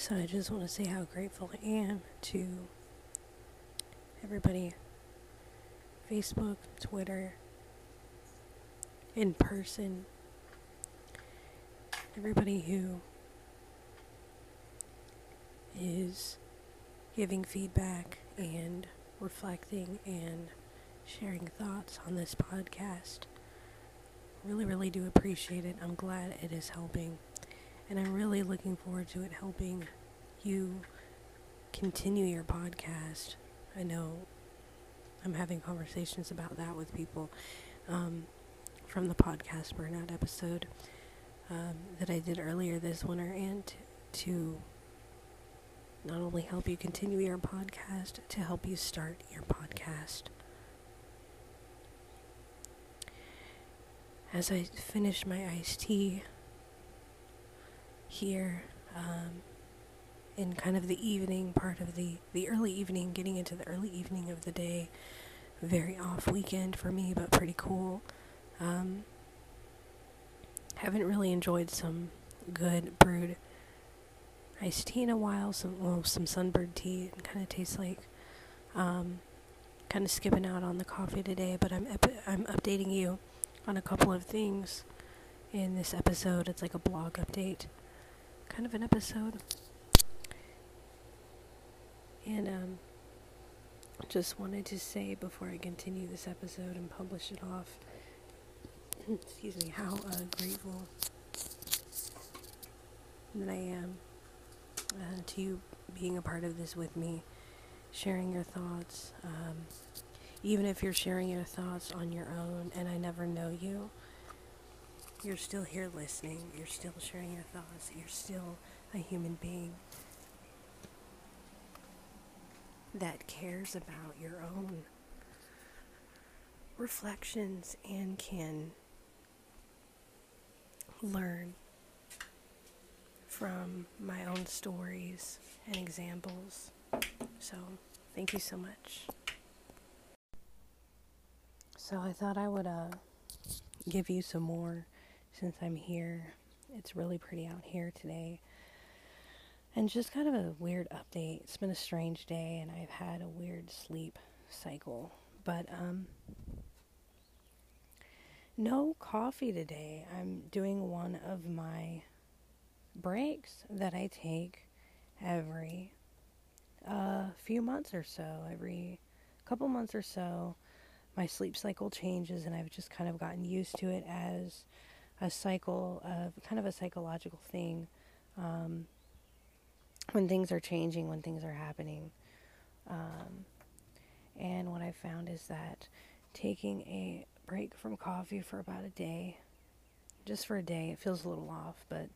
So I just want to say how grateful I am to everybody Facebook, Twitter, in person, everybody who is giving feedback and reflecting and sharing thoughts on this podcast. Really, really do appreciate it. I'm glad it is helping. And I'm really looking forward to it helping you continue your podcast. I know I'm having conversations about that with people um, from the podcast burnout episode um, that I did earlier this winter and to not only help you continue your podcast, to help you start your podcast. As I finish my iced tea here, um, in kind of the evening part of the, the early evening, getting into the early evening of the day, very off weekend for me, but pretty cool. Um, haven't really enjoyed some good brewed iced tea in a while. Some well, some sunbird tea. It kind of tastes like. Um, kind of skipping out on the coffee today, but I'm epi- I'm updating you on a couple of things in this episode. It's like a blog update, kind of an episode, and um, just wanted to say before I continue this episode and publish it off. excuse me, how uh, grateful that I am uh, to you being a part of this with me, sharing your thoughts. Um, even if you're sharing your thoughts on your own and I never know you, you're still here listening. You're still sharing your thoughts. You're still a human being that cares about your own reflections and can learn from my own stories and examples. So, thank you so much. So, I thought I would uh, give you some more since I'm here. It's really pretty out here today. And just kind of a weird update. It's been a strange day, and I've had a weird sleep cycle. But, um, no coffee today. I'm doing one of my breaks that I take every uh, few months or so, every couple months or so, my sleep cycle changes, and I've just kind of gotten used to it as a cycle of kind of a psychological thing. Um, when things are changing, when things are happening. Um, and what I found is that taking a break from coffee for about a day, just for a day, it feels a little off, but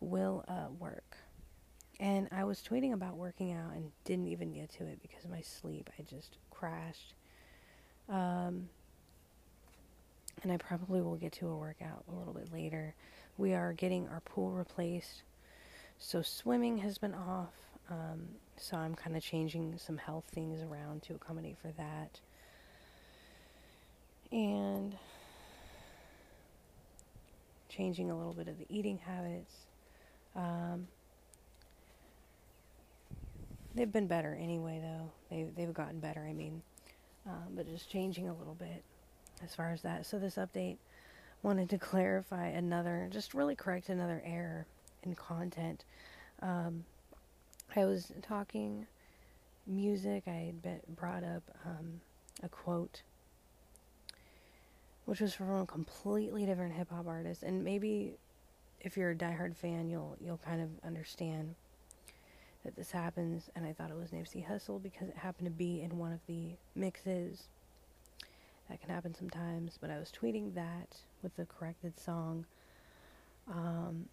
will uh, work. And I was tweeting about working out and didn't even get to it because my sleep. I just crashed. Um, and I probably will get to a workout a little bit later. We are getting our pool replaced. So swimming has been off. Um, so I'm kind of changing some health things around to accommodate for that. And changing a little bit of the eating habits. Um, they've been better anyway, though. They they've gotten better. I mean, um, but just changing a little bit as far as that. So this update wanted to clarify another, just really correct another error in content. Um, I was talking music. I had brought up um, a quote, which was from a completely different hip hop artist, and maybe if you're a diehard fan, you'll you'll kind of understand that this happens. And I thought it was Nipsey Hussle because it happened to be in one of the mixes. That can happen sometimes, but I was tweeting that with the corrected song. Um,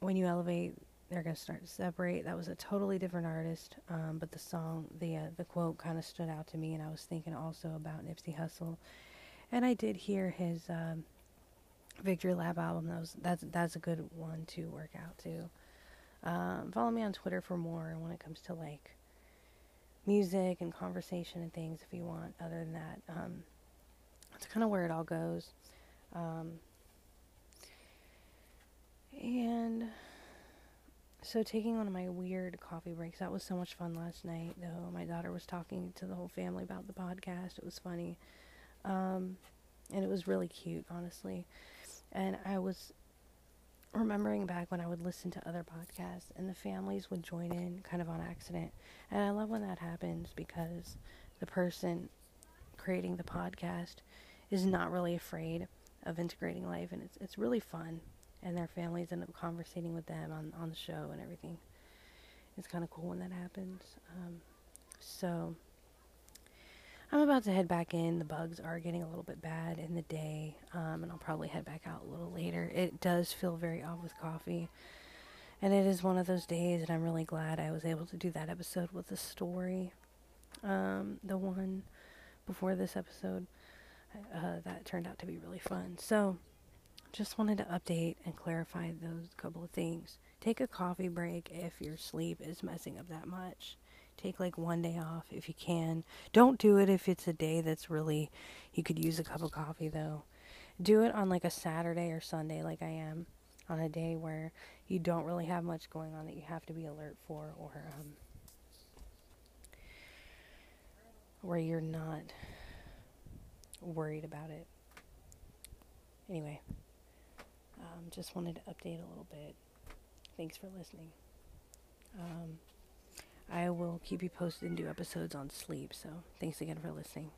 when you elevate, they're gonna start to separate. That was a totally different artist, um, but the song, the uh, the quote, kind of stood out to me, and I was thinking also about Nipsey Hussle, and I did hear his um, Victory Lap album. That was that's that's a good one to work out to. Um, follow me on Twitter for more when it comes to like music and conversation and things if you want. Other than that, um, that's kind of where it all goes. Um, and so taking one of my weird coffee breaks, that was so much fun last night, though. My daughter was talking to the whole family about the podcast. It was funny. Um, and it was really cute, honestly. And I was remembering back when I would listen to other podcasts and the families would join in kind of on accident. And I love when that happens because the person creating the podcast is not really afraid of integrating life and it's it's really fun and their families end up conversating with them on, on the show and everything. It's kind of cool when that happens. Um, so I'm about to head back in. The bugs are getting a little bit bad in the day, um, and I'll probably head back out a little later. It does feel very off with coffee, and it is one of those days, and I'm really glad I was able to do that episode with the story. Um, the one before this episode, uh, that turned out to be really fun. So, just wanted to update and clarify those couple of things. Take a coffee break if your sleep is messing up that much. Take like one day off if you can. Don't do it if it's a day that's really, you could use a cup of coffee though. Do it on like a Saturday or Sunday, like I am, on a day where you don't really have much going on that you have to be alert for or um, where you're not worried about it. Anyway, um, just wanted to update a little bit. Thanks for listening. Um, I will keep you posted and do episodes on sleep, so thanks again for listening.